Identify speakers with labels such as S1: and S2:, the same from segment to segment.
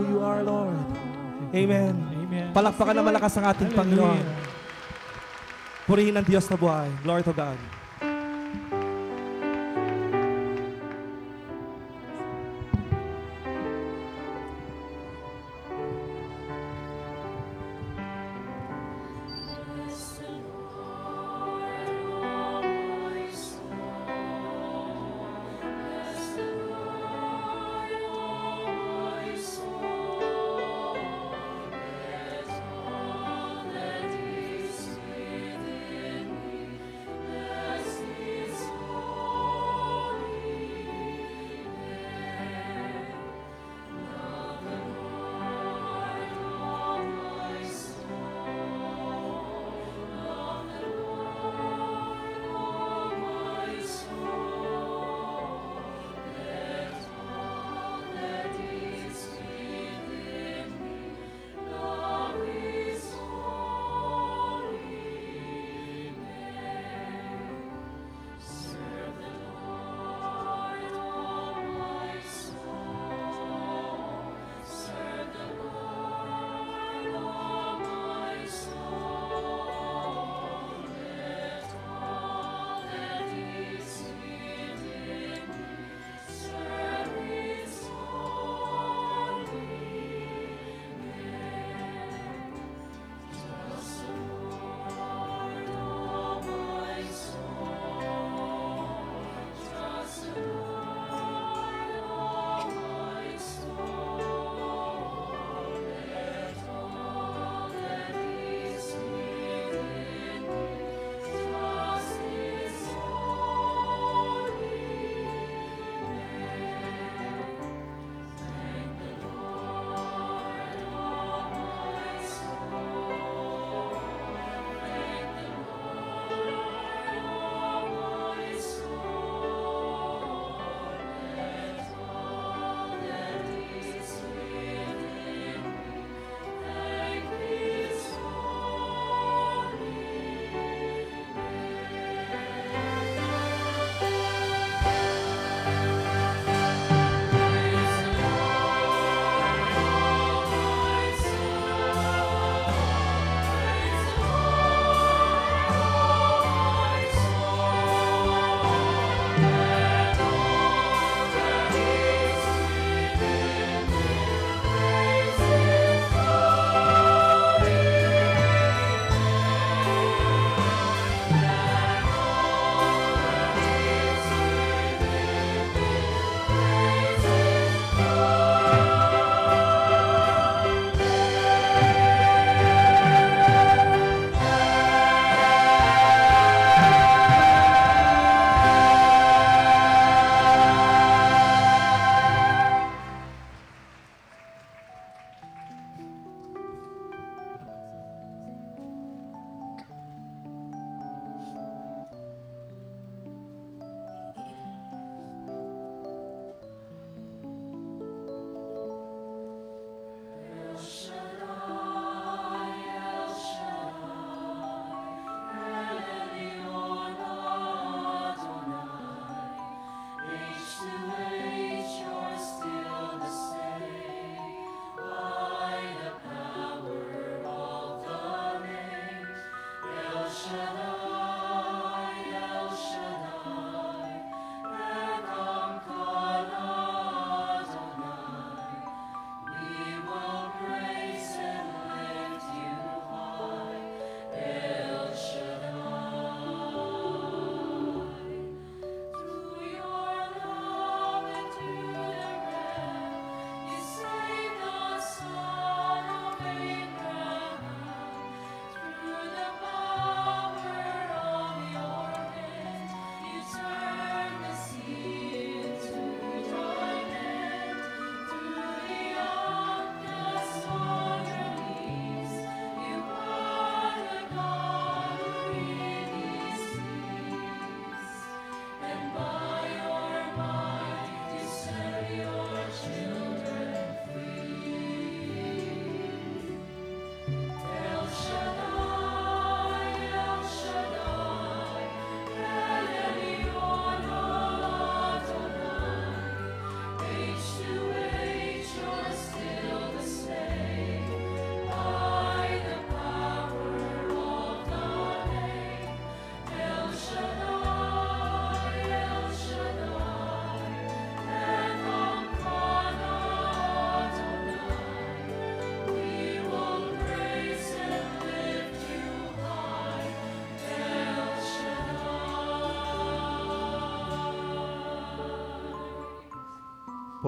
S1: who you are, Lord. Amen.
S2: Amen.
S1: Palakpakan na malakas ang ating Panginoon. Purihin ang Diyos na buhay. Glory to God.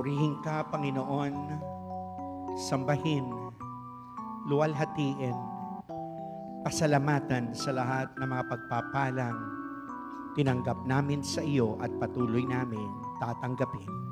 S3: Purihin ka, Panginoon, sambahin, luwalhatiin, pasalamatan sa lahat ng mga pagpapalang tinanggap namin sa iyo at patuloy namin tatanggapin.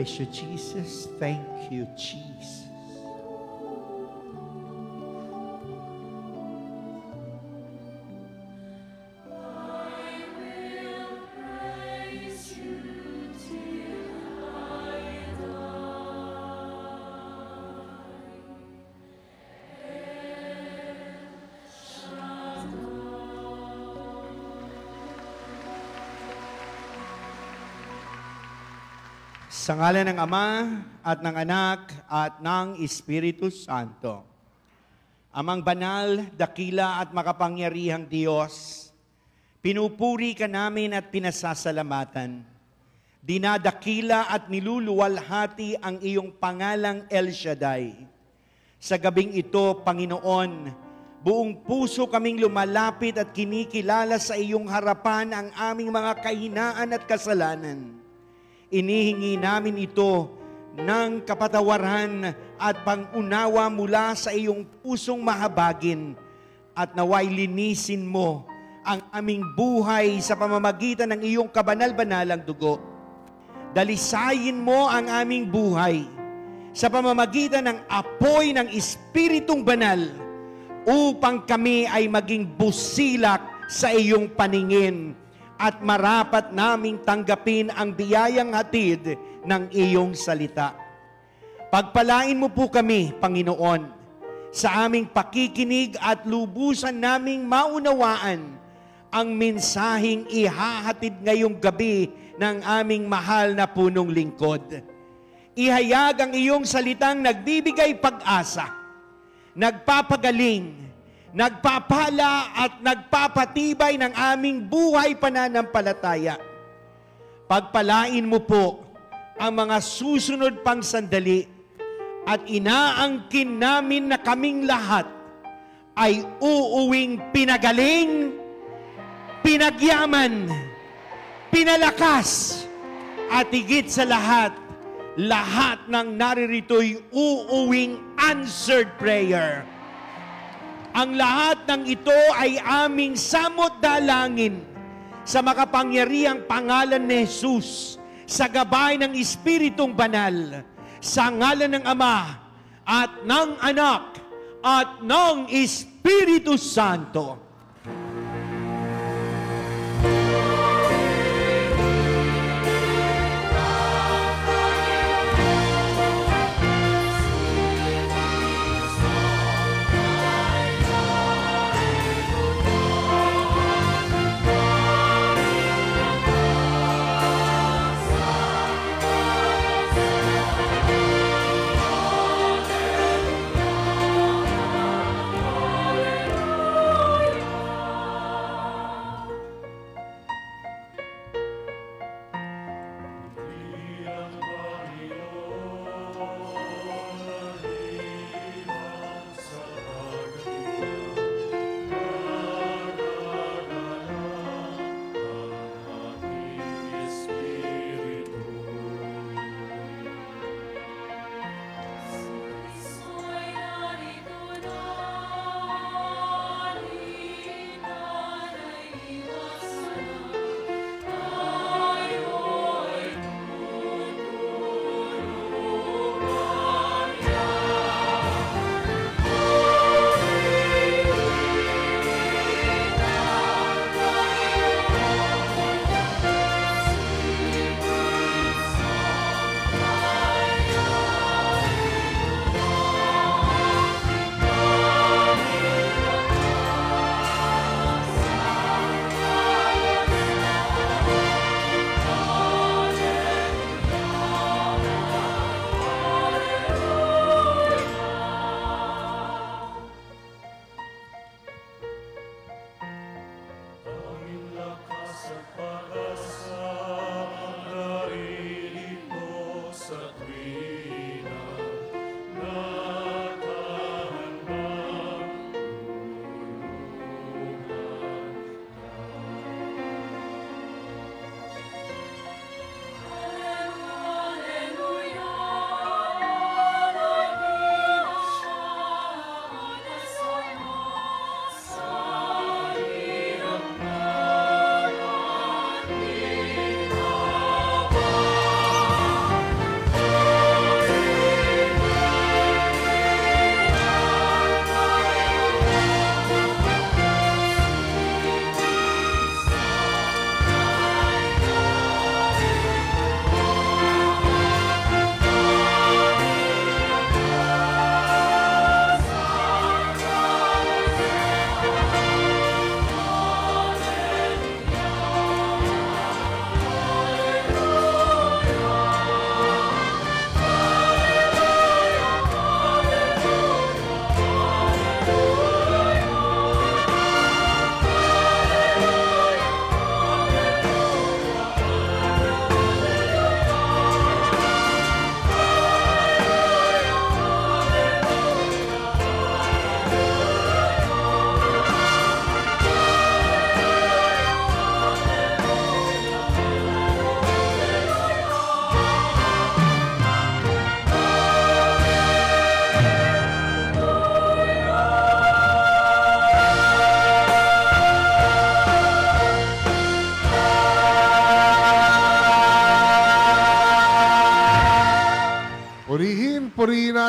S3: Praise you, Jesus. Thank you, Jesus. Sa ngalan ng Ama at ng Anak at ng Espiritu Santo. Amang banal, dakila at makapangyarihang Diyos, pinupuri ka namin at pinasasalamatan. Dinadakila at niluluwalhati ang iyong pangalang El Shaddai. Sa gabing ito, Panginoon, buong puso kaming lumalapit at kinikilala sa iyong harapan ang aming mga kahinaan at kasalanan Inihingi namin ito ng kapatawaran at pangunawa mula sa iyong pusong mahabagin at naway linisin mo ang aming buhay sa pamamagitan ng iyong kabanal-banalang dugo. Dalisayin mo ang aming buhay sa pamamagitan ng apoy ng Espiritong Banal upang kami ay maging busilak sa iyong paningin at marapat naming tanggapin ang biyayang hatid ng iyong salita. Pagpalain mo po kami, Panginoon, sa aming pakikinig at lubusan naming maunawaan ang mensaheng ihahatid ngayong gabi ng aming mahal na punong lingkod. Ihayag ang iyong salitang nagbibigay pag-asa, nagpapagaling, nagpapala at nagpapatibay ng aming buhay pananampalataya. Pagpalain mo po ang mga susunod pang sandali at inaangkin namin na kaming lahat ay uuwing pinagaling, pinagyaman, pinalakas, at higit sa lahat, lahat ng naririto'y uuwing answered prayer ang lahat ng ito ay aming samot dalangin sa makapangyarihang pangalan ni Jesus sa gabay ng Espiritong Banal sa ngalan ng Ama at ng Anak at ng Espiritu Santo.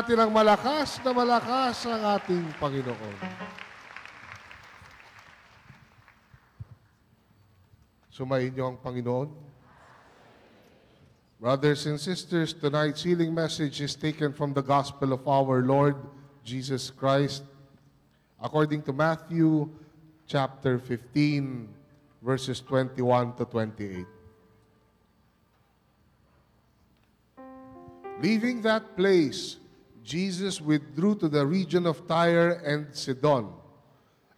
S4: Natin ang malakas na malakas ang ating Panginoon. Sumayin niyo ang Panginoon. Brothers and sisters, tonight's healing message is taken from the Gospel of our Lord Jesus Christ according to Matthew chapter 15, verses 21 to 28. Leaving that place, Jesus withdrew to the region of Tyre and Sidon.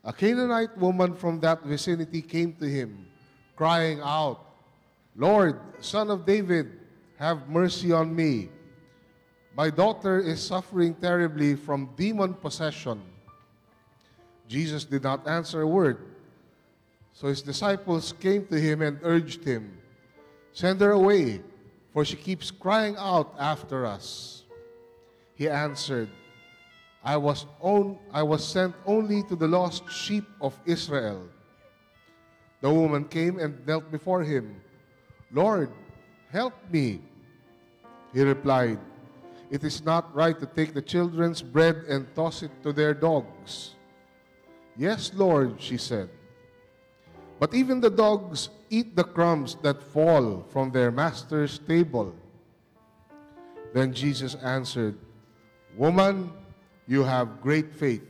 S4: A Canaanite woman from that vicinity came to him, crying out, Lord, son of David, have mercy on me. My daughter is suffering terribly from demon possession. Jesus did not answer a word. So his disciples came to him and urged him, Send her away, for she keeps crying out after us. He answered, I was, on, I was sent only to the lost sheep of Israel. The woman came and knelt before him. Lord, help me. He replied, It is not right to take the children's bread and toss it to their dogs. Yes, Lord, she said. But even the dogs eat the crumbs that fall from their master's table. Then Jesus answered, Woman, you have great faith.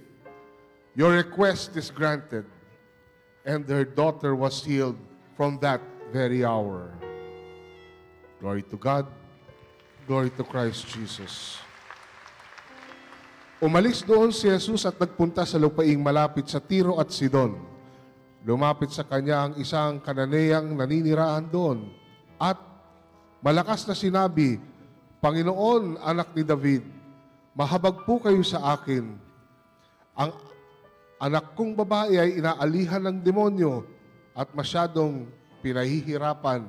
S4: Your request is granted. And her daughter was healed from that very hour. Glory to God. Glory to Christ Jesus. Umalis doon si Jesus at nagpunta sa lupaing malapit sa Tiro at Sidon. Lumapit sa kanya ang isang kananeyang naninirahan doon at malakas na sinabi, Panginoon, anak ni David, mahabag po kayo sa akin. Ang anak kong babae ay inaalihan ng demonyo at masyadong pinahihirapan.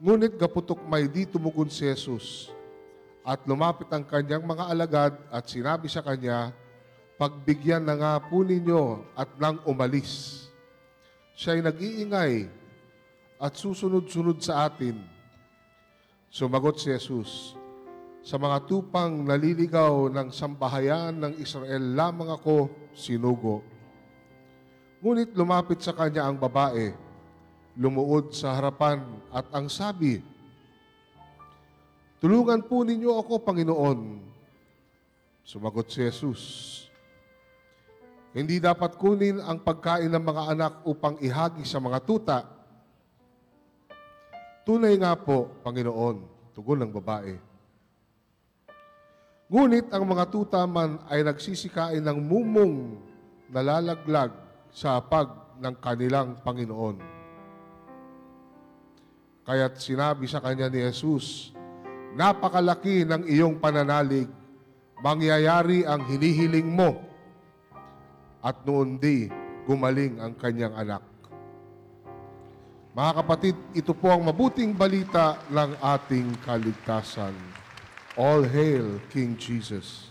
S4: Ngunit gaputok may di tumugon si Jesus at lumapit ang kanyang mga alagad at sinabi sa kanya, Pagbigyan na nga po ninyo at nang umalis. Siya'y nag-iingay at susunod-sunod sa atin. Sumagot si Jesus, Sa mga tupang naliligaw ng sambahayan ng Israel lamang ako sinugo. Ngunit lumapit sa kanya ang babae, lumuod sa harapan at ang sabi, Tulungan po ninyo ako, Panginoon. Sumagot si Jesus, Hindi dapat kunin ang pagkain ng mga anak upang ihagi sa mga tuta. Tunay nga po, Panginoon, tugon ng babae. Ngunit ang mga tuta man ay nagsisikain ng mumong nalalaglag sa pag ng kanilang Panginoon. Kaya't sinabi sa kanya ni Jesus, Napakalaki ng iyong pananalig, mangyayari ang hinihiling mo. At noon di, gumaling ang kanyang anak. Mga kapatid, ito po ang mabuting balita ng ating kaligtasan. All hail King Jesus.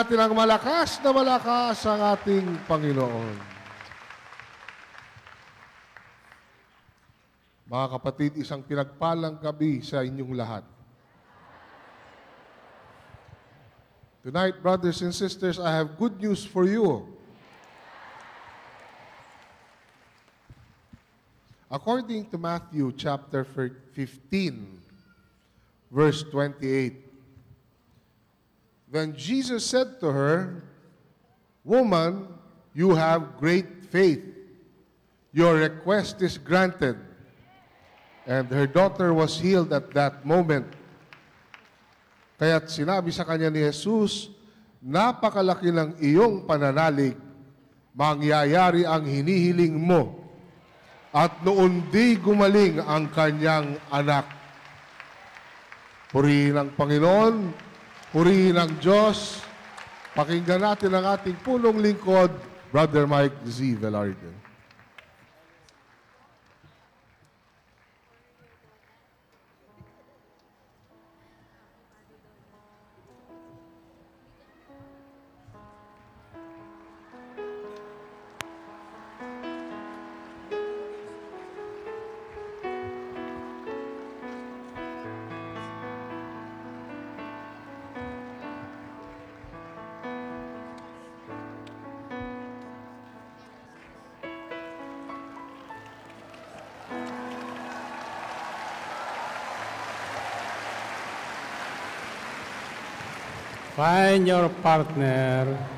S4: Natin ang malakas na malakas ang ating Panginoon. Mga kapatid, isang pinagpalang gabi sa inyong lahat. Tonight, brothers and sisters, I have good news for you. According to Matthew chapter 15, verse 28, Then Jesus said to her, Woman, you have great faith. Your request is granted. And her daughter was healed at that moment. Kaya't sinabi sa kanya ni Jesus, Napakalaki ng iyong pananalig, mangyayari ang hinihiling mo. At noon di gumaling ang kanyang anak. Purihin ang Panginoon, purihin ang Diyos. Pakinggan natin ang ating punong lingkod, Brother Mike Z. Velarde.
S5: Your partner.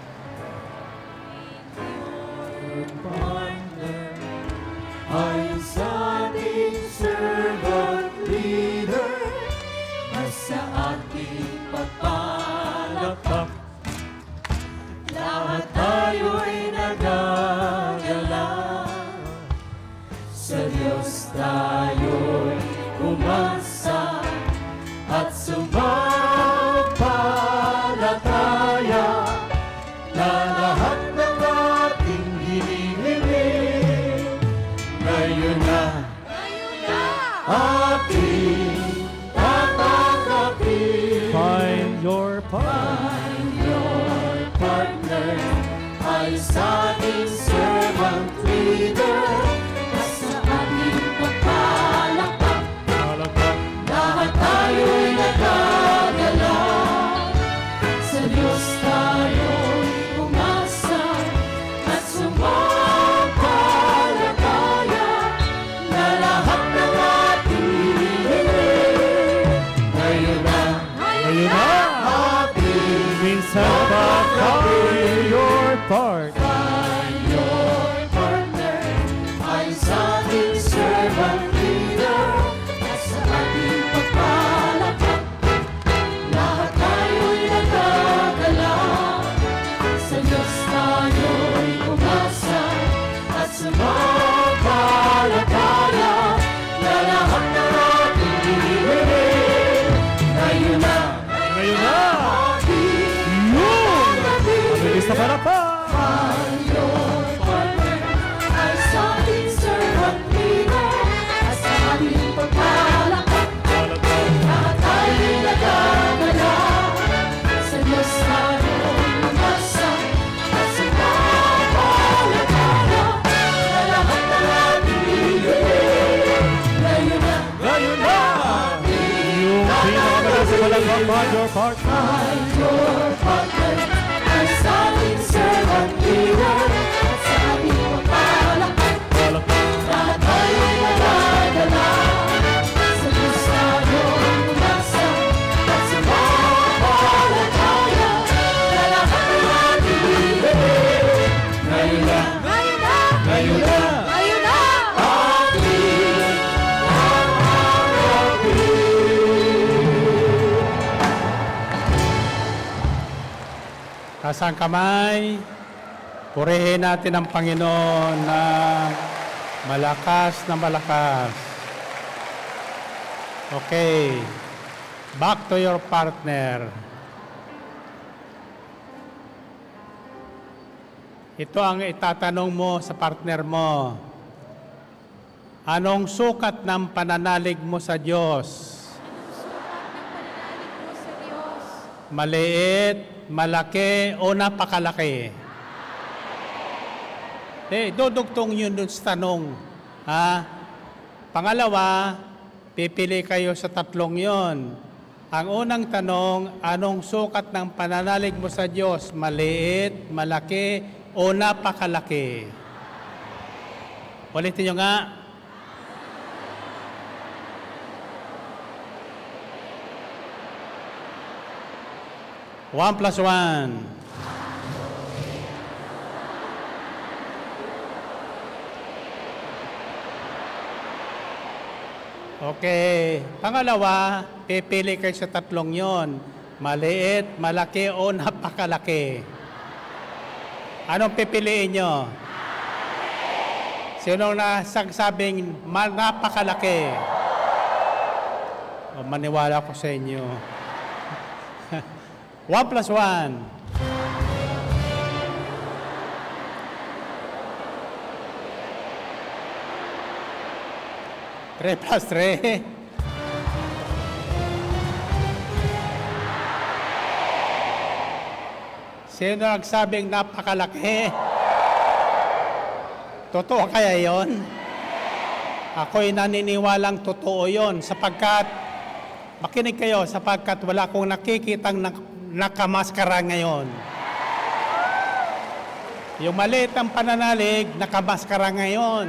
S5: Ang kamay. Purihin natin ang Panginoon ng malakas na malakas. Okay. Back to your partner. Ito ang itatanong mo sa partner mo. Anong sukat ng pananalig mo sa Diyos?
S6: mo sa Diyos maliit, malaki, o napakalaki? Eh, dudugtong yun dun sa tanong. Ha? Pangalawa, pipili kayo sa tatlong yon. Ang unang tanong, anong sukat ng pananalig mo sa Diyos? Maliit, malaki, o napakalaki? Ulitin nyo nga. One plus one. Okay. Pangalawa, pipili kayo sa tatlong yon. Maliit, malaki, o napakalaki. Anong pipiliin nyo? Sino na sagsabing napakalaki? O, maniwala ko sa inyo. One plus one. Three plus three. Sino nagsabing napakalaki? Totoo kaya yon? Ako'y naniniwalang totoo yon sapagkat, makinig kayo, sapagkat wala akong nakikitang nak- nakamaskara ngayon. Yung maliit ang pananalig, nakamaskara ngayon.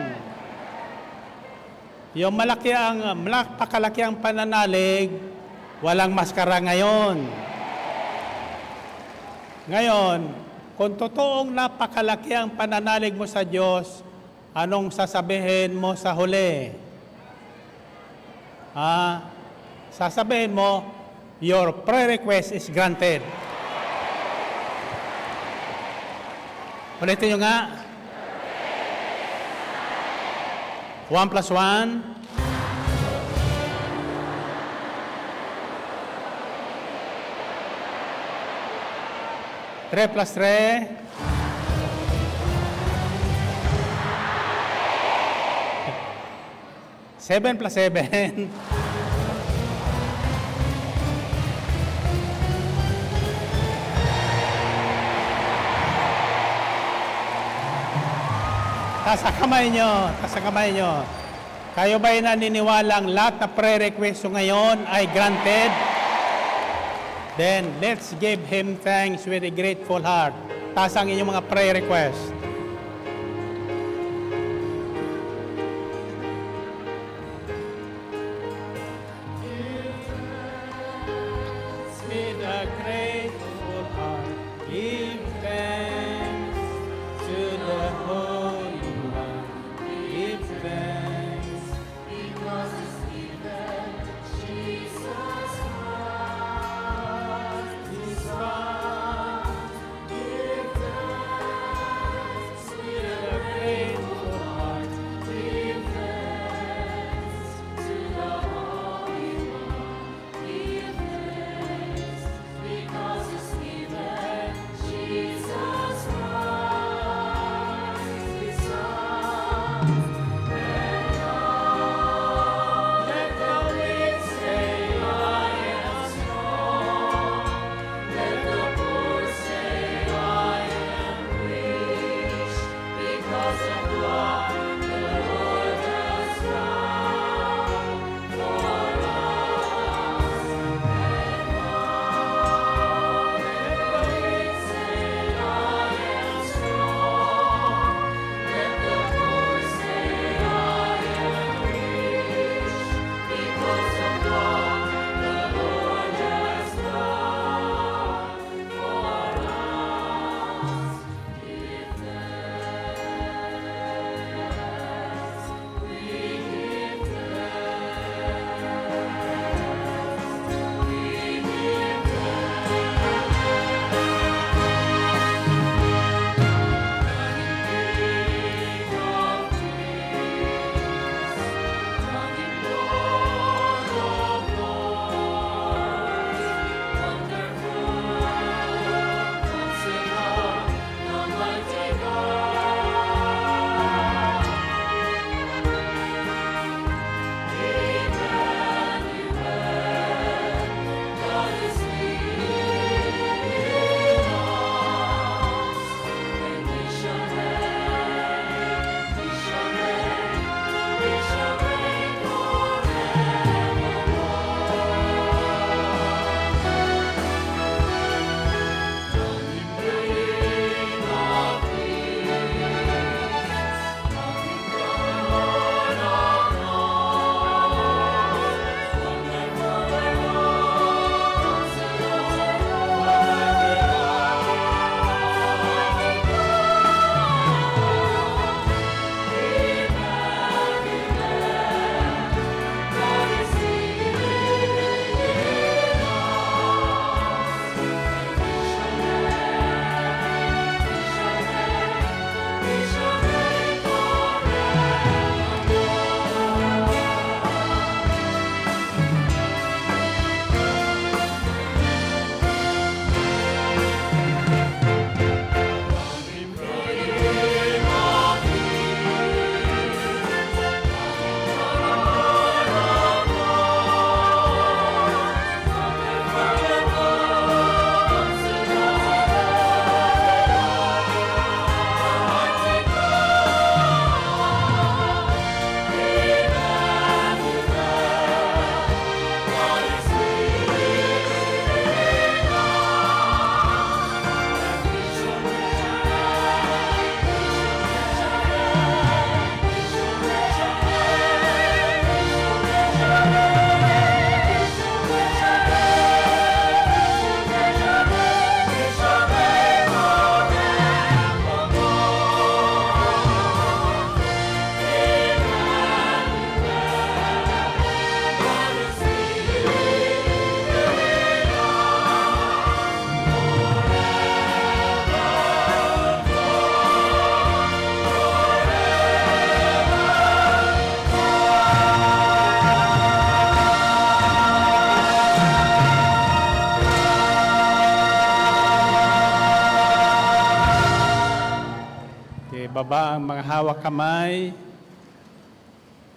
S6: Yung malaki ang, napakalaki ang pananalig, walang maskara ngayon. Ngayon, kung totoong napakalaki ang pananalig mo sa Diyos, anong sasabihin mo sa huli? Ah, sasabihin mo, your prayer request is granted. Ulitin nyo nga. One plus one. Three plus three. Seven plus seven. Taas ang kamay nyo. Taas ang kamay nyo. Kayo ba'y naniniwalang lahat na pre-request ngayon ay granted? Then, let's give Him thanks with a grateful heart. Taas ang inyong mga prayer request. Hawak kamay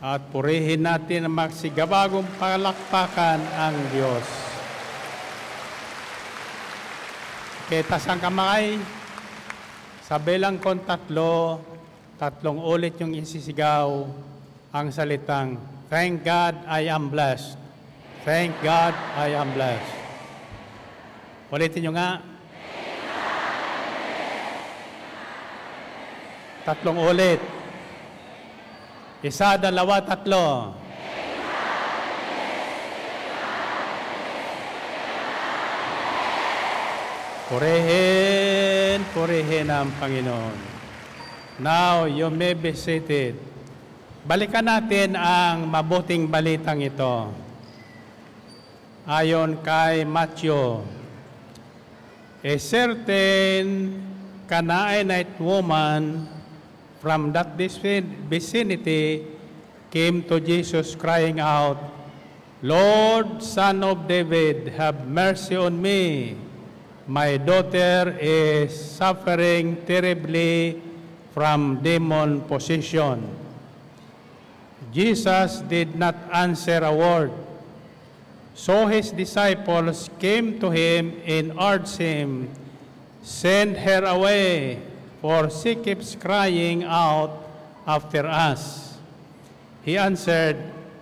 S6: at purihin natin ang magsigabagong palakpakan ang Diyos. Okay, tas ang kamay. Sa bilang kong tatlo, tatlong ulit yung isisigaw ang salitang, Thank God I am blessed. Thank God I am blessed. Ulitin nyo nga. Tatlong ulit. Isa, dalawa, tatlo. Purihin, purihin ang Panginoon. Now, you may be seated. Balikan natin ang mabuting balitang ito. Ayon kay Matthew, a certain Canaanite woman from that vicin- vicinity came to Jesus crying out, Lord, son of David, have mercy on me. My daughter is suffering terribly from demon possession. Jesus did not answer a word. So his disciples came to him and urged him, Send her away, for she keeps crying out after us. He answered,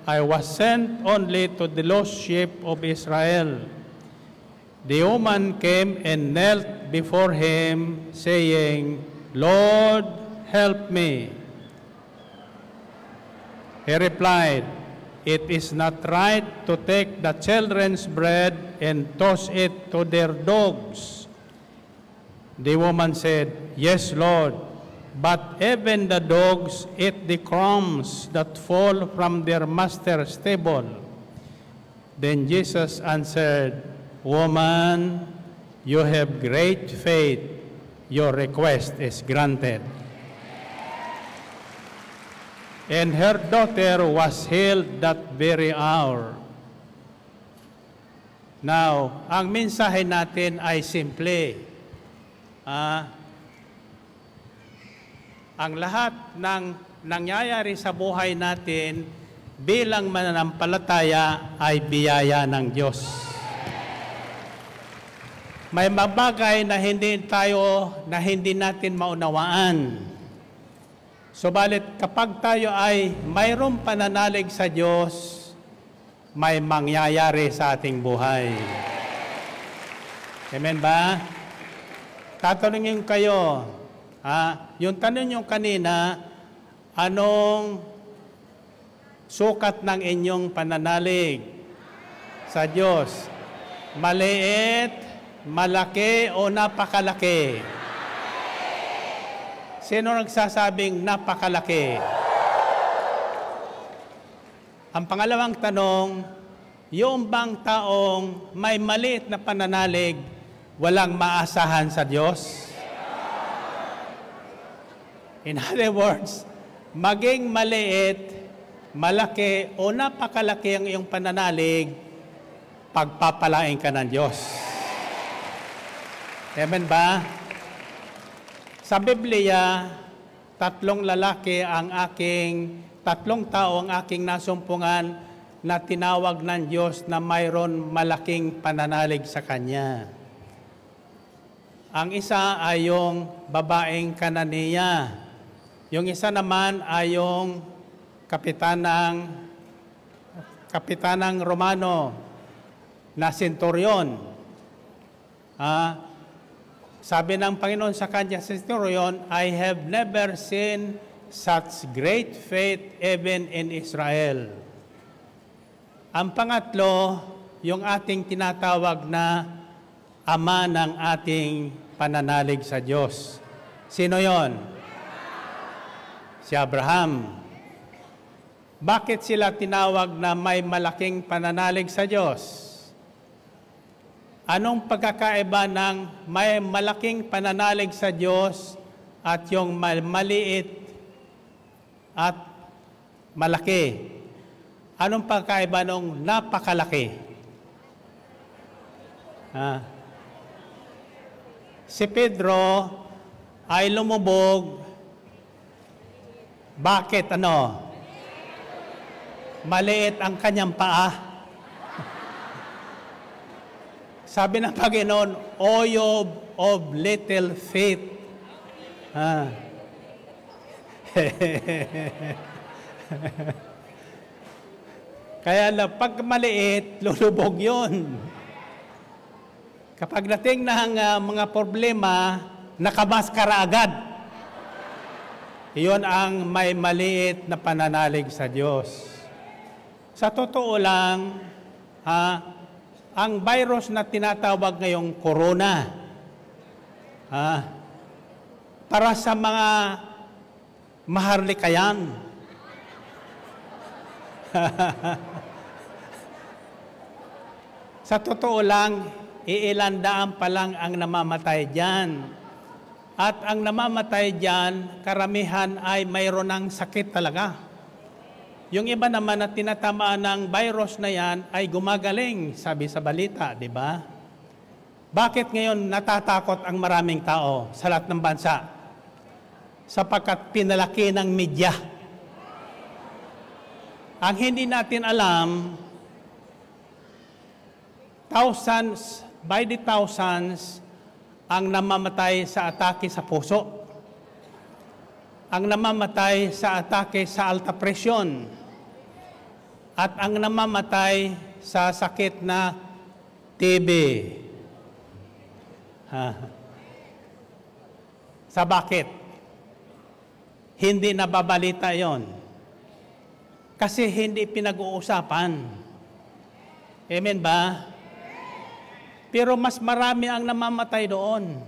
S6: I was sent only to the lost sheep of Israel. The woman came and knelt before him, saying, Lord, help me. He replied, It is not right to take the children's bread and toss it to their dogs. The woman said, Yes, Lord, but even the dogs eat the crumbs that fall from their master's table. Then Jesus answered, Woman, you have great faith. Your request is granted. And her daughter was healed that very hour. Now, ang mensahe natin ay simple. Ah, ang lahat ng nangyayari sa buhay natin bilang mananampalataya ay biyaya ng Diyos. May mabagay na hindi tayo na hindi natin maunawaan. Subalit kapag tayo ay mayroong pananalig sa Diyos, may mangyayari sa ating buhay. Amen ba? Tatanungin kayo, ha? yung tanong nyo kanina, anong sukat ng inyong pananalig sa Diyos? Maliit, malaki o napakalaki? Sino nagsasabing napakalaki? Ang pangalawang tanong, yung bang taong may maliit na pananalig, walang maasahan sa Diyos? In other words, maging maliit, malaki o napakalaki ang iyong pananalig, pagpapalain ka ng Diyos. Amen ba? Sa Biblia, tatlong lalaki ang aking, tatlong tao ang aking nasumpungan na tinawag ng Diyos na mayroon malaking pananalig sa Kanya. Ang isa ay yung babaeng Kananiya. Yung isa naman ay yung kapitanang kapitanang Romano na senturyon. Ah, sabi ng Panginoon sa kanya sa I have never seen such great faith even in Israel. Ang pangatlo, yung ating tinatawag na ama ng ating pananalig sa Diyos. Sino yon? Si Abraham. Bakit sila tinawag na may malaking pananalig sa Diyos? Anong pagkakaiba ng may malaking pananalig sa Diyos at yung mal- maliit at malaki? Anong pagkaiba nung napakalaki? Ah. Si Pedro ay lumubog Bakit ano? Maliit ang kanyang paa. Sabi ng Panginoon, O of, of little faith. Ah. Kaya na pag maliit, lulubog yon. Kapag nating ng uh, mga problema, nakamaskara agad. Iyon ang may maliit na pananalig sa Diyos. Sa totoo lang, ha, ang virus na tinatawag ngayong corona, ha, para sa mga maharlikayan, sa totoo lang, iilandaan pa lang ang namamatay diyan. At ang namamatay diyan, karamihan ay mayroon ng sakit talaga. Yung iba naman na tinatamaan ng virus na yan ay gumagaling, sabi sa balita, di ba? Bakit ngayon natatakot ang maraming tao sa lahat ng bansa? Sapagkat pinalaki ng media. Ang hindi natin alam, thousands, by the thousands, ang namamatay sa atake sa puso. Ang namamatay sa atake sa alta presyon. At ang namamatay sa sakit na TB. Ha. Sa bakit? Hindi nababalita yon. Kasi hindi pinag-uusapan. Amen ba? Pero mas marami ang namamatay doon,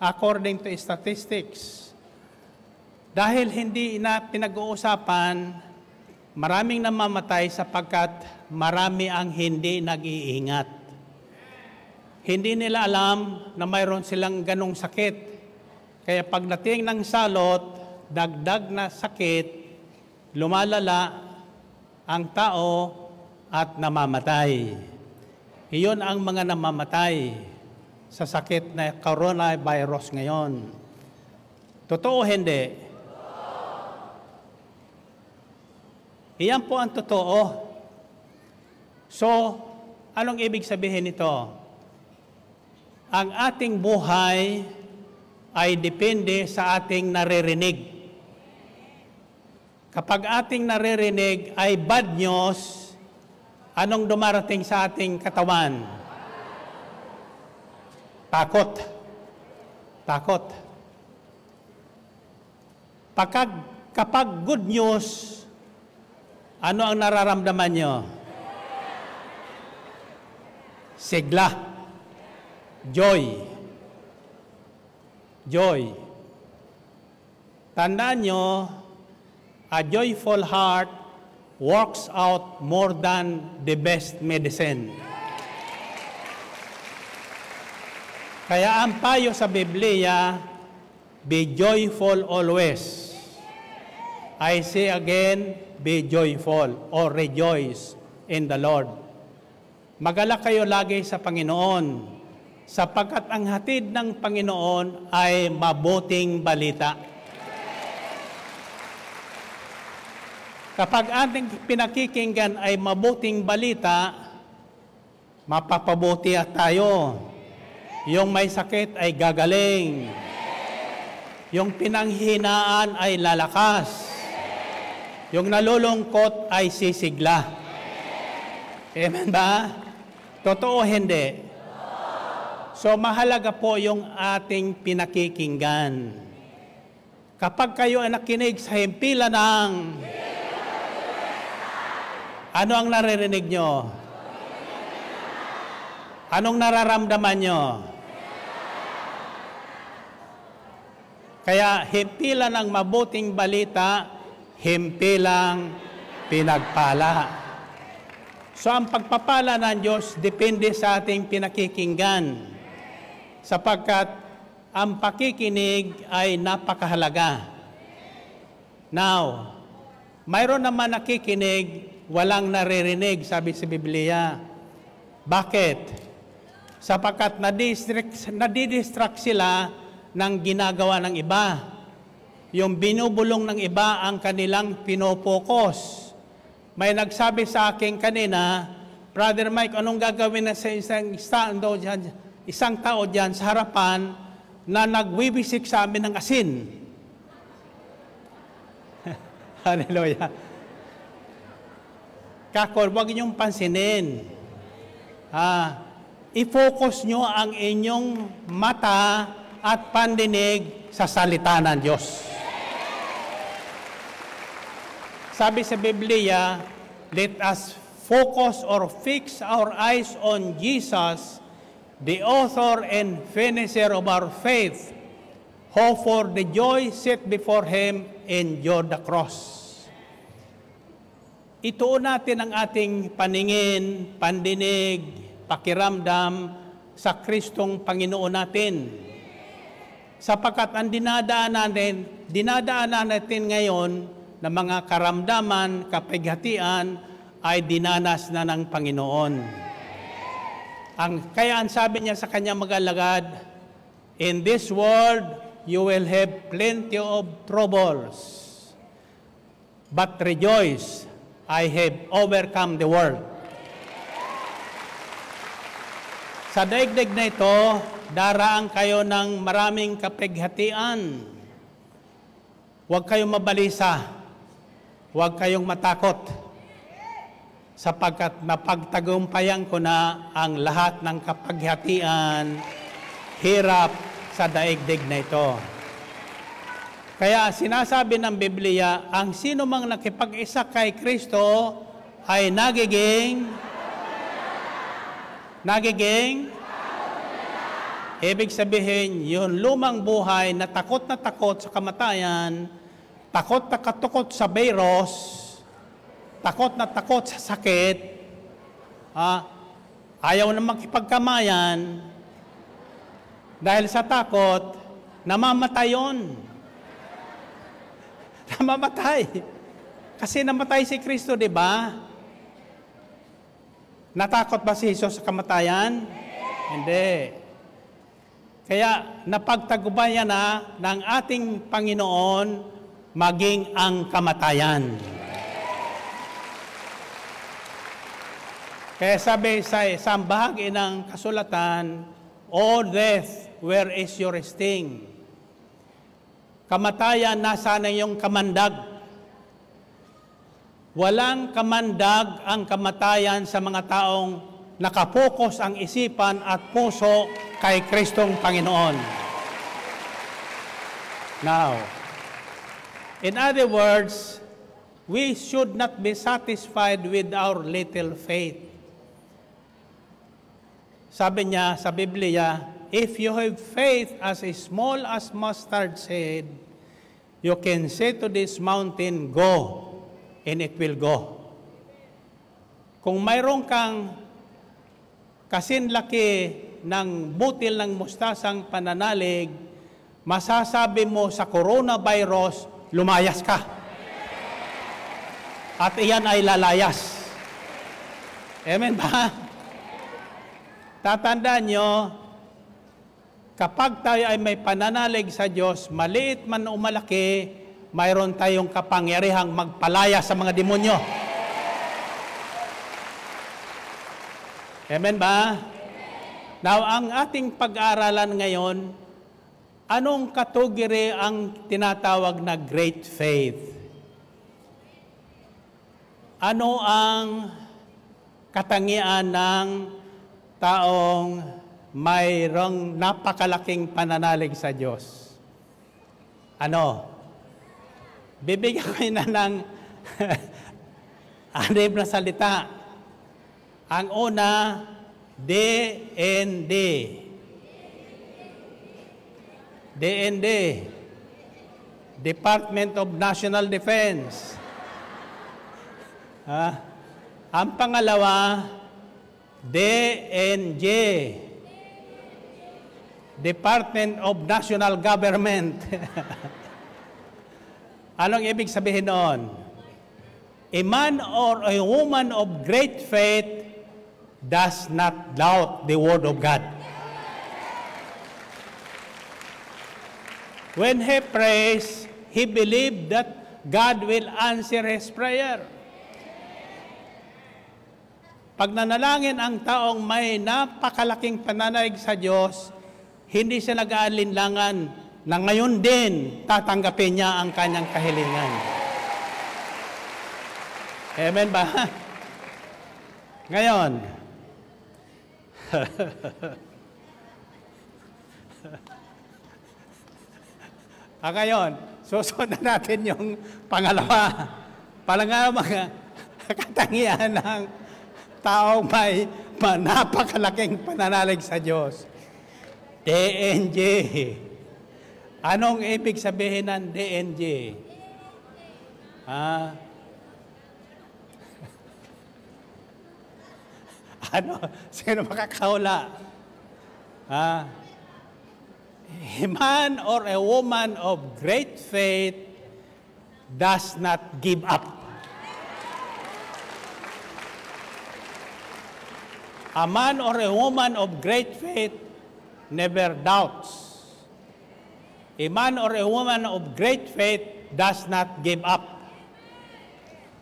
S6: according to statistics. Dahil hindi na pinag-uusapan, maraming namamatay sapagkat marami ang hindi nag-iingat. Hindi nila alam na mayroon silang ganong sakit. Kaya pagdating ng salot, dagdag na sakit, lumalala ang tao at namamatay. Iyon ang mga namamatay sa sakit na coronavirus ngayon. Totoo hindi? Iyan po ang totoo. So, anong ibig sabihin nito? Ang ating buhay ay depende sa ating naririnig. Kapag ating naririnig ay bad news, anong dumarating sa ating katawan? Takot. Takot. Pagka, kapag good news, ano ang nararamdaman nyo? Sigla. Joy. Joy. Tandaan nyo, a joyful heart works out more than the best medicine. Kaya ang payo sa Biblia, be joyful always. I say again, be joyful or rejoice in the Lord. Magalak kayo lagi sa Panginoon sapagkat ang hatid ng Panginoon ay mabuting balita. Kapag ating pinakikinggan ay mabuting balita, mapapabuti tayo. Yung may sakit ay gagaling. Yung pinanghinaan ay lalakas. Yung nalulungkot ay sisigla. Amen ba? Totoo hindi? So mahalaga po yung ating pinakikinggan. Kapag kayo ay nakinig sa himpilan ng ano ang naririnig nyo? Anong nararamdaman nyo? Kaya himpilan ng mabuting balita, himpilang pinagpala. So ang pagpapala ng Diyos depende sa ating pinakikinggan sapagkat ang pakikinig ay napakahalaga. Now, mayroon naman nakikinig, walang naririnig, sabi sa Biblia. Bakit? Sapagkat nadidistract, sila ng ginagawa ng iba. yung binubulong ng iba ang kanilang pinopokus. May nagsabi sa akin kanina, Brother Mike, anong gagawin na sa isang, isang, isang tao dyan sa harapan na nagwiwisik sa amin ng asin? Hallelujah. Kakor, huwag niyong pansinin. Ah, i-focus nyo ang inyong mata at pandinig sa salita ng Diyos. Sabi sa Biblia, let us focus or fix our eyes on Jesus, the author and finisher of our faith, who for the joy set before Him endured the cross. Ituon natin ang ating paningin, pandinig, pakiramdam sa Kristong Panginoon natin. Sapagkat ang dinadaanan natin, dinadaanan natin ngayon na mga karamdaman, kapighatian ay dinanas na ng Panginoon. Ang, kaya ang sabi niya sa kanyang magalagad, In this world, you will have plenty of troubles. But rejoice, I have overcome the world. Sa daigdig na ito, daraan kayo ng maraming kapighatian. Huwag kayong mabalisa. Huwag kayong matakot. Sapagkat napagtagumpayan ko na ang lahat ng kapaghatian, hirap sa daigdig na ito. Kaya sinasabi ng Biblia, ang sino mang nakipag-isa kay Kristo ay nagiging nagiging Ibig sabihin, yun lumang buhay na takot na takot sa kamatayan, takot na katukot sa virus, takot na takot sa sakit, ah, ayaw na makipagkamayan, dahil sa takot, namamatay yun. Namamatay. Kasi namatay si Kristo, di ba? Natakot ba si Jesus sa kamatayan? Hindi. Kaya napagtagubayan na ng ating Panginoon maging ang kamatayan. Kaya sabi sa isang bahagi ng kasulatan, O death, where is your sting? Kamatayan, nasa na yung kamandag? Walang kamandag ang kamatayan sa mga taong nakapokus ang isipan at puso kay Kristong Panginoon. Now, in other words, we should not be satisfied with our little faith. Sabi niya sa Biblia, if you have faith as small as mustard seed, you can say to this mountain, go, and it will go. Kung mayroon kang kasinlaki ng butil ng mustasang pananalig, masasabi mo sa coronavirus, lumayas ka. At iyan ay lalayas. Amen ba? Tatandaan nyo, kapag tayo ay may pananalig sa Diyos, maliit man o malaki, mayroon tayong kapangyarihang magpalaya sa mga demonyo. Amen ba? Now, ang ating pag-aaralan ngayon, anong katugiri ang tinatawag na great faith? Ano ang katangian ng taong mayroong napakalaking pananalig sa Diyos? Ano? Bibigyan ko na ng anim na salita. Ang una, DND. DND. Department of National Defense. Ah, ang pangalawa, DNJ. Department of National Government. Anong ibig sabihin noon? A man or a woman of great faith does not doubt the Word of God. When he prays, he believed that God will answer his prayer. Pag nanalangin ang taong may napakalaking pananalig sa Diyos, hindi siya nag-aalinlangan na ngayon din tatanggapin niya ang kanyang kahilingan. Amen ba? Ngayon, ah, ngayon, susunod natin yung pangalawa. Pangalawa, mga katangian ng taong may ma- napakalaking pananalig sa Diyos. DNJ. Anong ibig sabihin ng DNJ? Ah, ano? Sino makakaula? Ah, a man or a woman of great faith does not give up. A man or a woman of great faith never doubts. A man or a woman of great faith does not give up.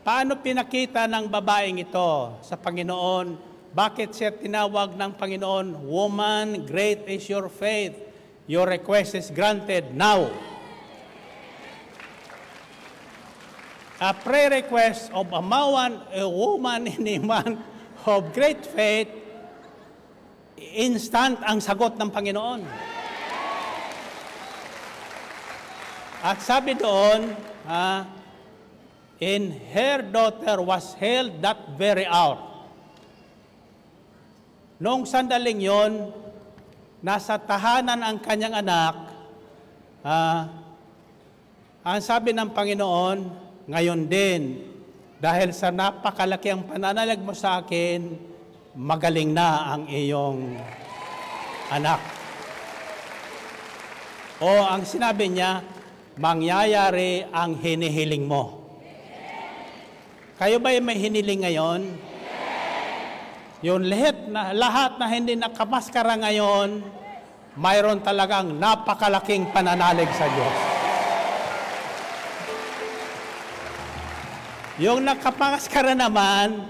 S6: Paano pinakita ng babaeng ito sa Panginoon? Bakit siya tinawag ng Panginoon, Woman, great is your faith. Your request is granted now. A prayer request of a man, a woman, and a man of great faith, instant ang sagot ng Panginoon. At sabi doon, ah, in her daughter was held that very hour. Noong sandaling yon, nasa tahanan ang kanyang anak, ah, ang sabi ng Panginoon, ngayon din, dahil sa napakalaki ang pananalag mo sa akin, magaling na ang iyong anak. O ang sinabi niya, mangyayari ang hinihiling mo. Kayo ba may hiniling ngayon? Yung lahat na, lahat na hindi nakamaskara ngayon, mayroon talagang napakalaking pananalig sa Diyos. Yung nakapamaskara naman,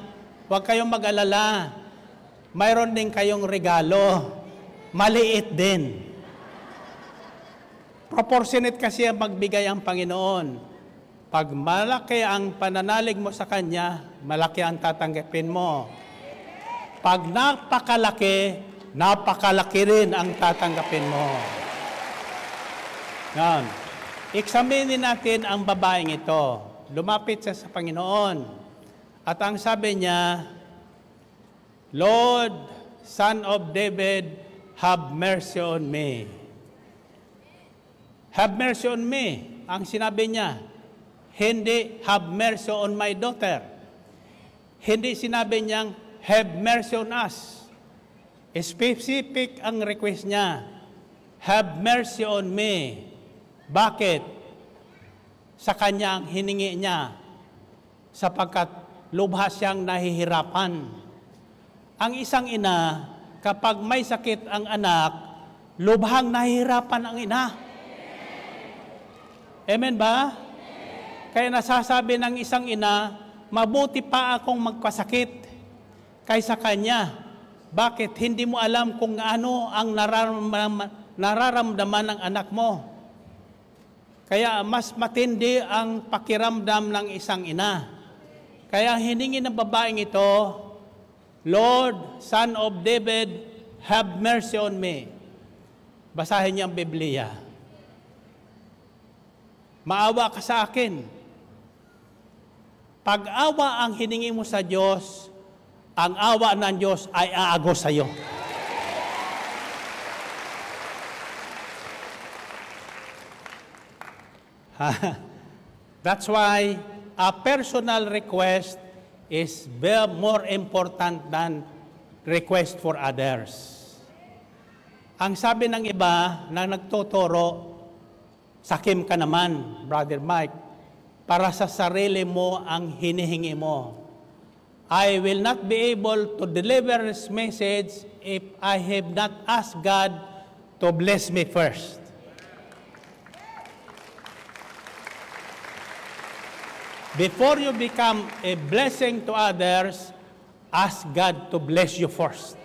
S6: huwag kayong mag-alala. Mayroon din kayong regalo. Maliit din. Proportionate kasi ang magbigay ang Panginoon. Pag malaki ang pananalig mo sa Kanya, malaki ang tatanggapin mo. Pag napakalaki, napakalaki rin ang tatanggapin mo. Yan. Examinin natin ang babaeng ito. Lumapit siya sa Panginoon. At ang sabi niya, Lord, Son of David, have mercy on me. Have mercy on me. Ang sinabi niya, hindi have mercy on my daughter. Hindi sinabi niyang have mercy on us. Specific ang request niya. Have mercy on me. Bakit? Sa kanya ang hiningi niya sapagkat lubha siyang nahihirapan. Ang isang ina, kapag may sakit ang anak, lubhang nahihirapan ang ina. Amen ba? Kaya nasasabi ng isang ina, mabuti pa akong magpasakit kaysa kanya. Bakit? Hindi mo alam kung ano ang nararamdaman, nararamdaman ng anak mo. Kaya mas matindi ang pakiramdam ng isang ina. Kaya hiningi ng babaeng ito, Lord, Son of David, have mercy on me. Basahin niyo ang Biblia. Maawa ka sa akin. Pag-awa ang hiningi mo sa Diyos, ang awa ng Diyos ay aagos sa iyo. That's why a personal request is more important than request for others. Ang sabi ng iba na nagtuturo, sakim ka naman, Brother Mike, para sa sarili mo ang hinihingi mo. I will not be able to deliver this message if I have not asked God to bless me first. Before you become a blessing to others, ask God to bless you first.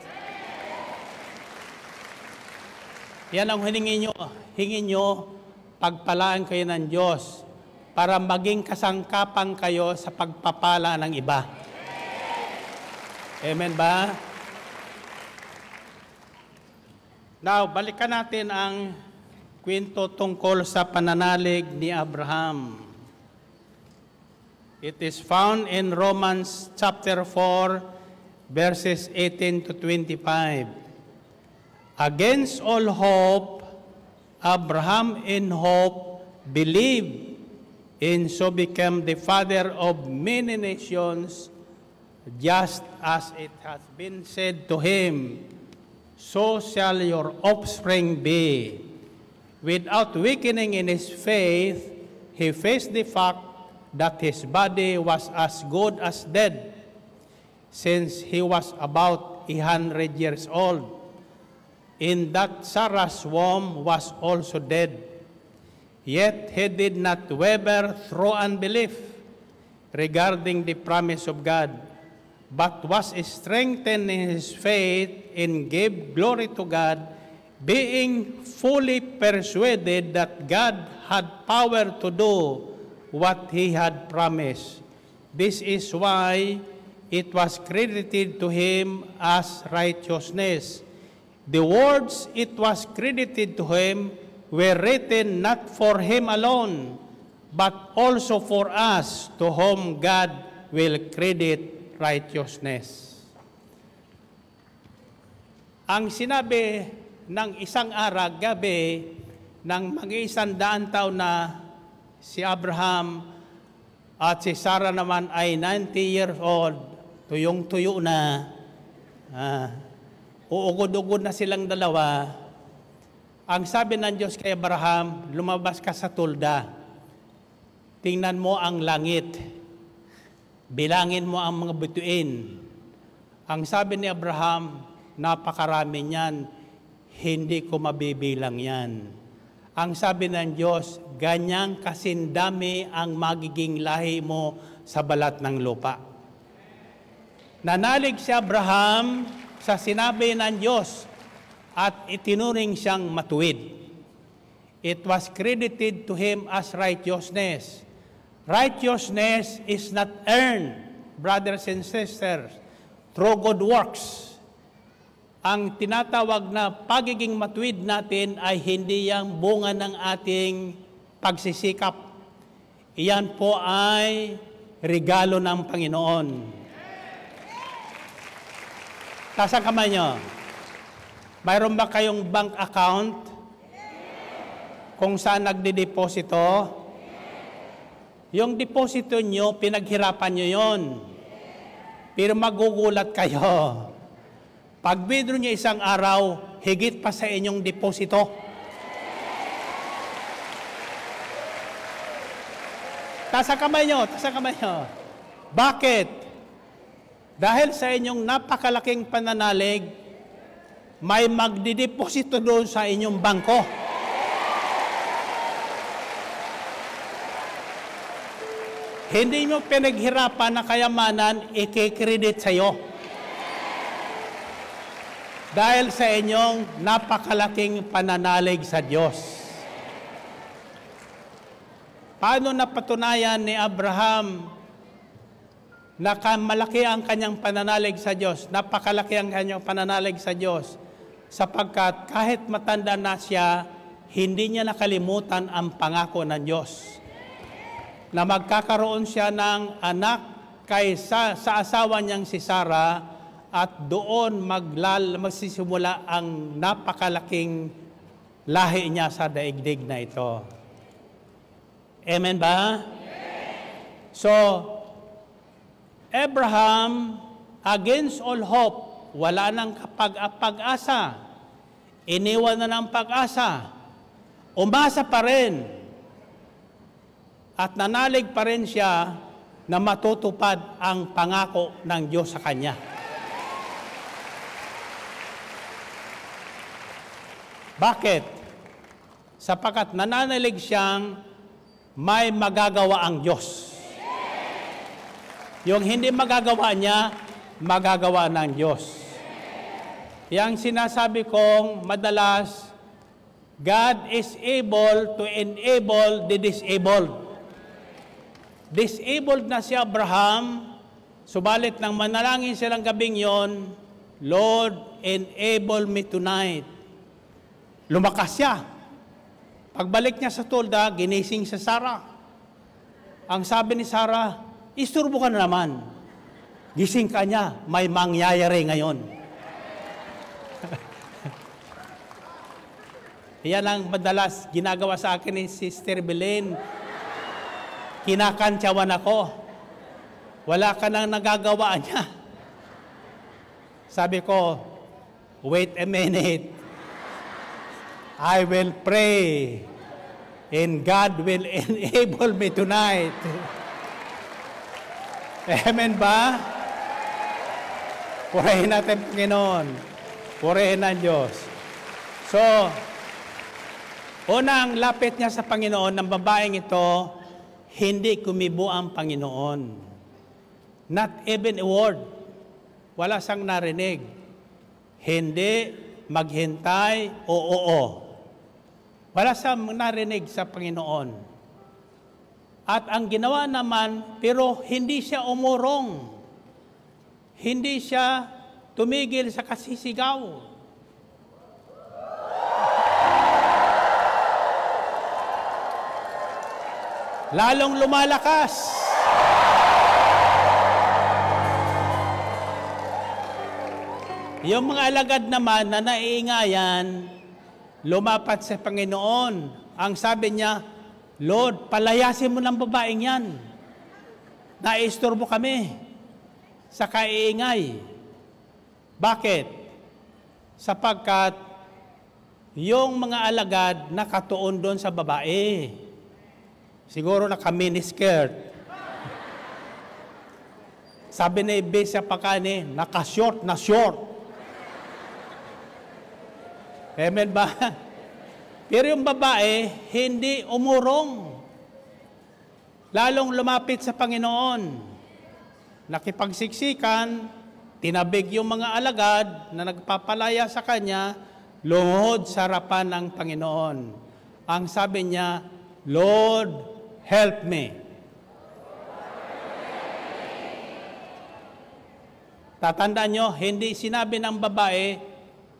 S6: Yan ang hiningi nyo. Hingin nyo, pagpalaan kayo ng Diyos para maging kasangkapan kayo sa pagpapala ng iba. Amen ba? Now, balikan natin ang kwento tungkol sa pananalig ni Abraham. It is found in Romans chapter 4, verses 18 to 25. Against all hope, Abraham in hope believed and so became the father of many nations, just as it has been said to him, so shall your offspring be. Without weakening in his faith, he faced the fact that his body was as good as dead, since he was about a hundred years old in that Sarah's womb was also dead. Yet he did not waver through unbelief regarding the promise of God, but was strengthened in his faith and gave glory to God, being fully persuaded that God had power to do what he had promised. This is why it was credited to him as righteousness. The words it was credited to him were written not for him alone, but also for us to whom God will credit righteousness. Ang sinabi ng isang arag gabi ng mag-iisang daan taon na si Abraham at si Sarah naman ay 90 years old, tuyong-tuyo na, ah, uugod-ugod na silang dalawa, ang sabi ng Diyos kay Abraham, lumabas ka sa tulda. Tingnan mo ang langit. Bilangin mo ang mga bituin. Ang sabi ni Abraham, napakarami niyan. Hindi ko mabibilang yan. Ang sabi ng Diyos, ganyang kasindami ang magiging lahi mo sa balat ng lupa. Nanalig si Abraham sa sinabi ng Diyos at itinuring siyang matuwid. It was credited to him as righteousness. Righteousness is not earned, brothers and sisters, through good works. Ang tinatawag na pagiging matuwid natin ay hindi yang bunga ng ating pagsisikap. Iyan po ay regalo ng Panginoon. Taas ang kamay nyo. Mayroon ba kayong bank account? Kung saan nagdideposito? Yung deposito nyo, pinaghirapan nyo yon. Pero magugulat kayo. Pag withdraw nyo isang araw, higit pa sa inyong deposito. Tasa kamay nyo, tasa kamay nyo. Bakit? Dahil sa inyong napakalaking pananalig, may magdideposito doon sa inyong bangko. Hindi mo pinaghirapan na kayamanan, ikikredit sa iyo. Dahil sa inyong napakalaking pananalig sa Diyos. Paano napatunayan ni Abraham na malaki ang kanyang pananalig sa Diyos, napakalaki ang kanyang pananalig sa Diyos, sapagkat kahit matanda na siya, hindi niya nakalimutan ang pangako ng Diyos. Na magkakaroon siya ng anak kaysa sa asawa niyang si Sarah at doon maglal, magsisimula ang napakalaking lahi niya sa daigdig na ito. Amen ba? So, Abraham, against all hope, wala nang pag-asa. Iniwan na ng pag-asa. Umasa pa rin. At nanalig pa rin siya na matutupad ang pangako ng Diyos sa kanya. Bakit? Sapagat nananalig siyang may magagawa ang Diyos. Yung hindi magagawa niya, magagawa ng Diyos. Yang sinasabi kong madalas, God is able to enable the disabled. Disabled na si Abraham, subalit nang manalangin silang gabing yon, Lord, enable me tonight. Lumakas siya. Pagbalik niya sa tulda, ginising sa Sarah. Ang sabi ni Sarah, isturbo ka na naman. Gising ka niya, may mangyayari ngayon. Yan ang madalas ginagawa sa akin ni Sister Belen. Kinakantsawan ako. Wala ka nang nagagawa niya. Sabi ko, wait a minute. I will pray and God will enable me tonight. Amen ba? Purihin natin, Panginoon. Purihin ang Diyos. So, unang lapit niya sa Panginoon ng babaeng ito, hindi kumibo ang Panginoon. Not even a word. Wala siyang narinig. Hindi, maghintay, o oo. Wala siyang narinig sa Panginoon. At ang ginawa naman, pero hindi siya umurong. Hindi siya tumigil sa kasisigaw. Lalong lumalakas. Yung mga alagad naman na naiingayan, lumapat sa Panginoon. Ang sabi niya, Lord, palayasin mo ng babaeng yan. Naistorbo kami sa kaiingay. Bakit? Sapagkat yung mga alagad nakatuon doon sa babae. Siguro naka-miniskirt. Sabi ni Besa Pakane, naka-short na short. Amen ba? Pero yung babae, hindi umurong. Lalong lumapit sa Panginoon. Nakipagsiksikan, tinabig yung mga alagad na nagpapalaya sa kanya, lumuhod sa harapan ng Panginoon. Ang sabi niya, Lord, help me. Tatandaan nyo, hindi sinabi ng babae,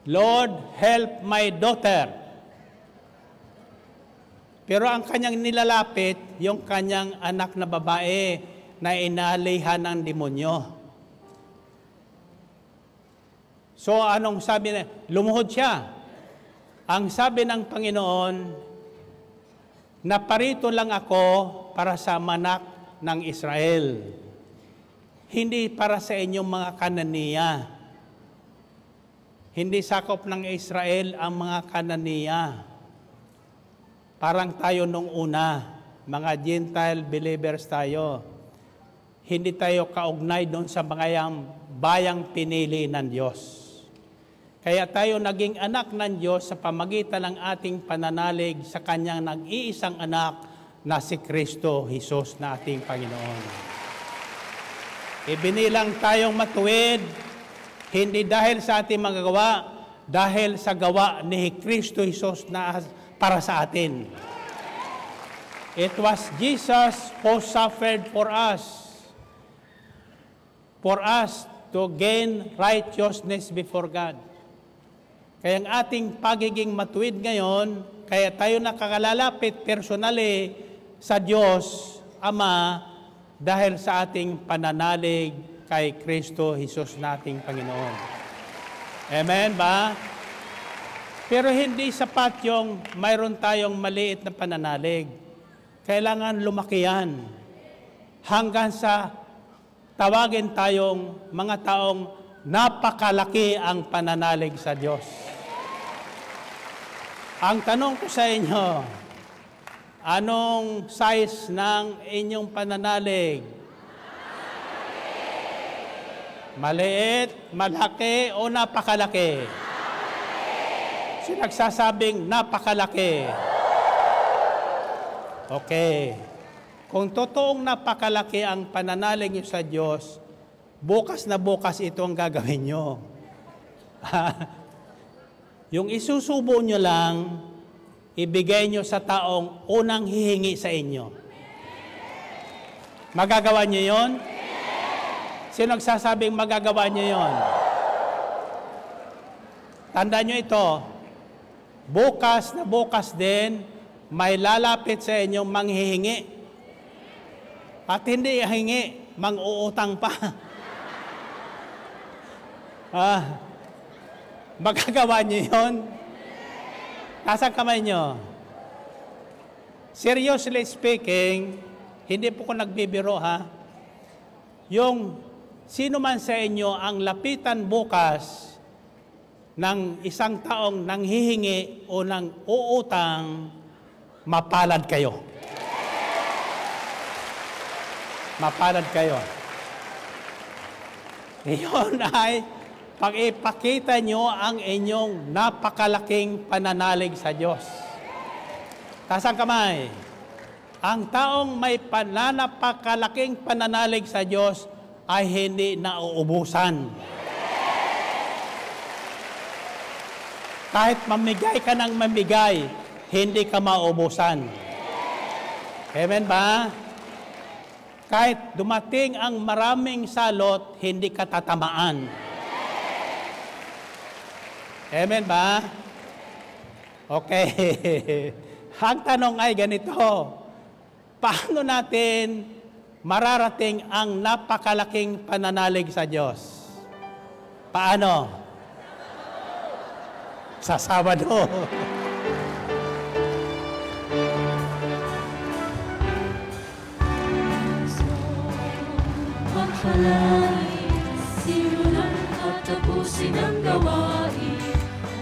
S6: Lord, help my daughter. Pero ang kanyang nilalapit, yung kanyang anak na babae na inalihan ng demonyo. So anong sabi niya? Lumuhod siya. Ang sabi ng Panginoon, naparito lang ako para sa manak ng Israel. Hindi para sa inyong mga kananiya. Hindi sakop ng Israel ang mga kananiya. Parang tayo nung una, mga Gentile believers tayo. Hindi tayo kaugnay doon sa mga yang bayang pinili ng Diyos. Kaya tayo naging anak ng Diyos sa pamagitan ng ating pananalig sa Kanyang nag-iisang anak na si Kristo Jesus na ating Panginoon. Ibinilang tayong matuwid, hindi dahil sa ating mga gawa, dahil sa gawa ni Kristo Jesus na para sa atin. It was Jesus who suffered for us, for us to gain righteousness before God. Kaya ang ating pagiging matuwid ngayon, kaya tayo nakakalalapit personally sa Diyos, Ama, dahil sa ating pananalig kay Kristo Jesus nating Panginoon. Amen ba? Pero hindi sapat yung mayroon tayong maliit na pananalig. Kailangan lumaki yan. Hanggang sa tawagin tayong mga taong napakalaki ang pananalig sa Diyos. Ang tanong ko sa inyo, anong size ng inyong pananalig? Maliit, malaki, o napakalaki? Sinagsasabing napakalaki. Okay. Kung totoong napakalaki ang pananalig niyo sa Diyos, bukas na bukas ito ang gagawin nyo. yung isusubo nyo lang, ibigay nyo sa taong unang hihingi sa inyo. Magagawa nyo yon? Sino nagsasabing magagawa nyo yon? Tandaan nyo ito, bukas na bukas din, may lalapit sa inyo manghihingi. At hindi hingi, mang-uutang pa. ah, magagawa niyo yun? Nasa kamay niyo? Seriously speaking, hindi po ko nagbibiro ha. Yung sino man sa inyo ang lapitan bukas ng isang taong nanghihingi o nang uutang, mapalad kayo. Mapalad kayo. Iyon ay pag ipakita nyo ang inyong napakalaking pananalig sa Diyos. Tasang kamay. Ang taong may pananapakalaking pananalig sa Diyos ay hindi nauubusan. Kahit mamigay ka ng mamigay, hindi ka maubusan. Amen ba? Kahit dumating ang maraming salot, hindi ka tatamaan. Amen ba? Okay. ang tanong ay ganito, paano natin mararating ang napakalaking pananalig sa Diyos? Paano? Sa Sabado.
S2: Magpalay, simulan at tapusin ang gawain.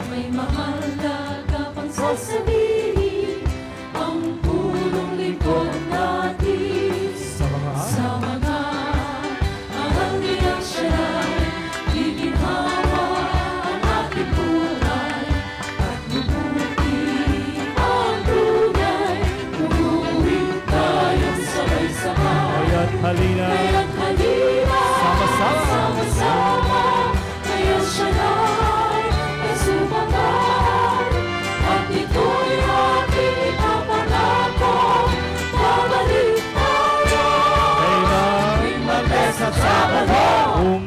S2: May mahalaga pang sasabihin,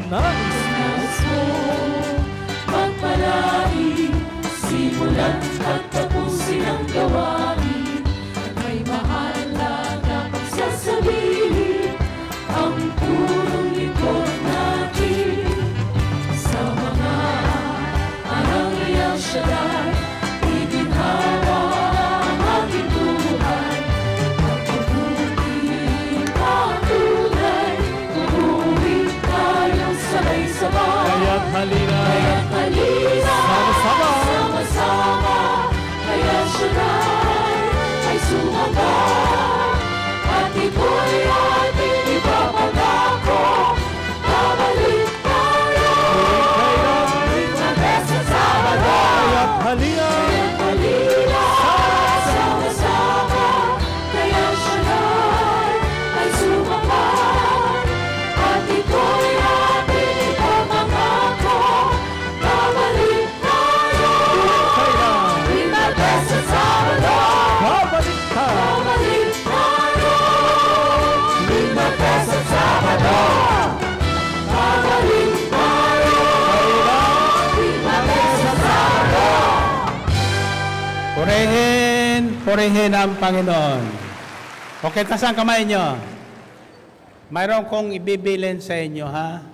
S5: kung
S6: Panginoon. Okay, taas ang kamay nyo. Mayroon kong ibibilin sa inyo, ha?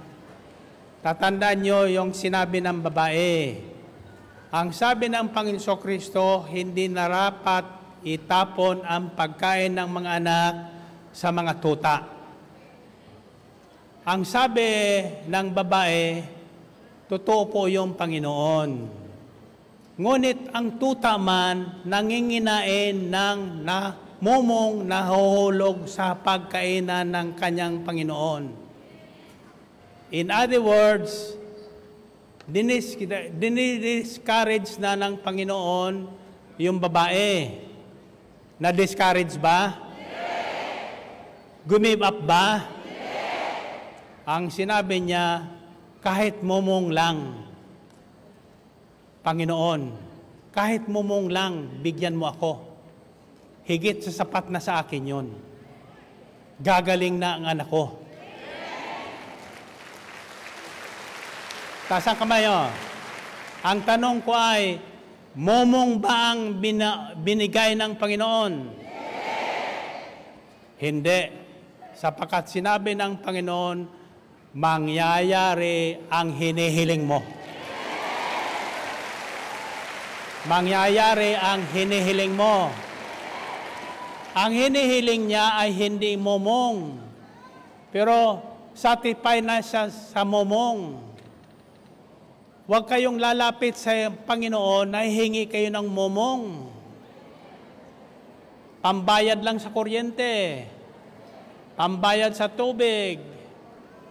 S6: Tatandaan nyo yung sinabi ng babae. Ang sabi ng Panginoon Kristo, hindi narapat itapon ang pagkain ng mga anak sa mga tuta. Ang sabi ng babae, totoo po yung Panginoon. Ngunit ang tuta man nanginginain ng namumong nahuhulog sa pagkainan ng kanyang Panginoon. In other words, dinis, diniscourage na ng Panginoon yung babae. Na-discourage ba? Gumive up ba? Ang sinabi niya, kahit mumong lang, Panginoon, kahit mumong lang, bigyan mo ako. Higit sa sapat na sa akin yon. Gagaling na ang anak ko. Taas ang kamay, oh. Ang tanong ko ay, momong ba ang bina- binigay ng Panginoon? Hindi. Sapagkat sinabi ng Panginoon, mangyayari ang hinihiling mo. Mangyayari ang hinihiling mo. Ang hinihiling niya ay hindi momong. Pero satisfied na siya sa momong. Huwag kayong lalapit sa Panginoon na hingi kayo ng momong. Pambayad lang sa kuryente. Pambayad sa tubig.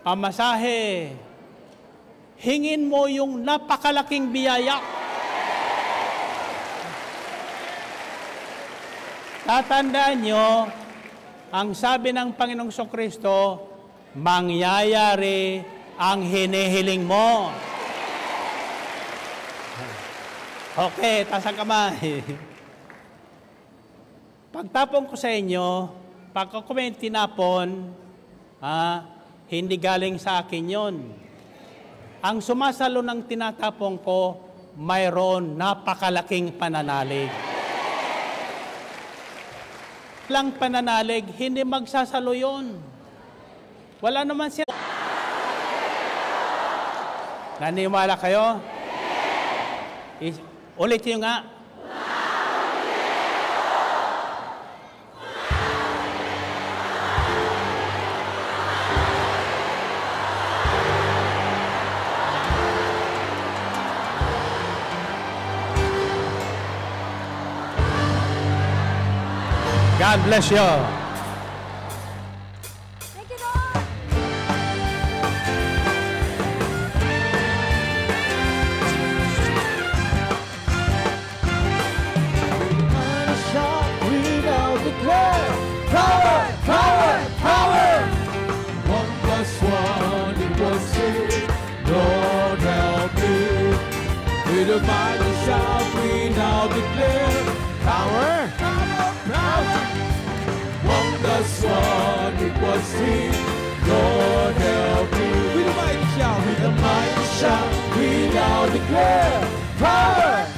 S6: Pamasahe. Hingin mo yung napakalaking biyaya. Tatandaan nyo, ang sabi ng Panginoong Kristo, mangyayari ang hinihiling mo. Okay, taas kamay. Pagtapon ko sa inyo, pag ako may tinapon, ah, hindi galing sa akin yon. Ang sumasalo ng tinatapon ko, mayroon napakalaking pananalig. Lang pananalig, hindi magsasalo yon. Wala naman siya. Naniwala kayo? Is- Ulit yung nga.
S5: Help me. With a mighty shout declare power.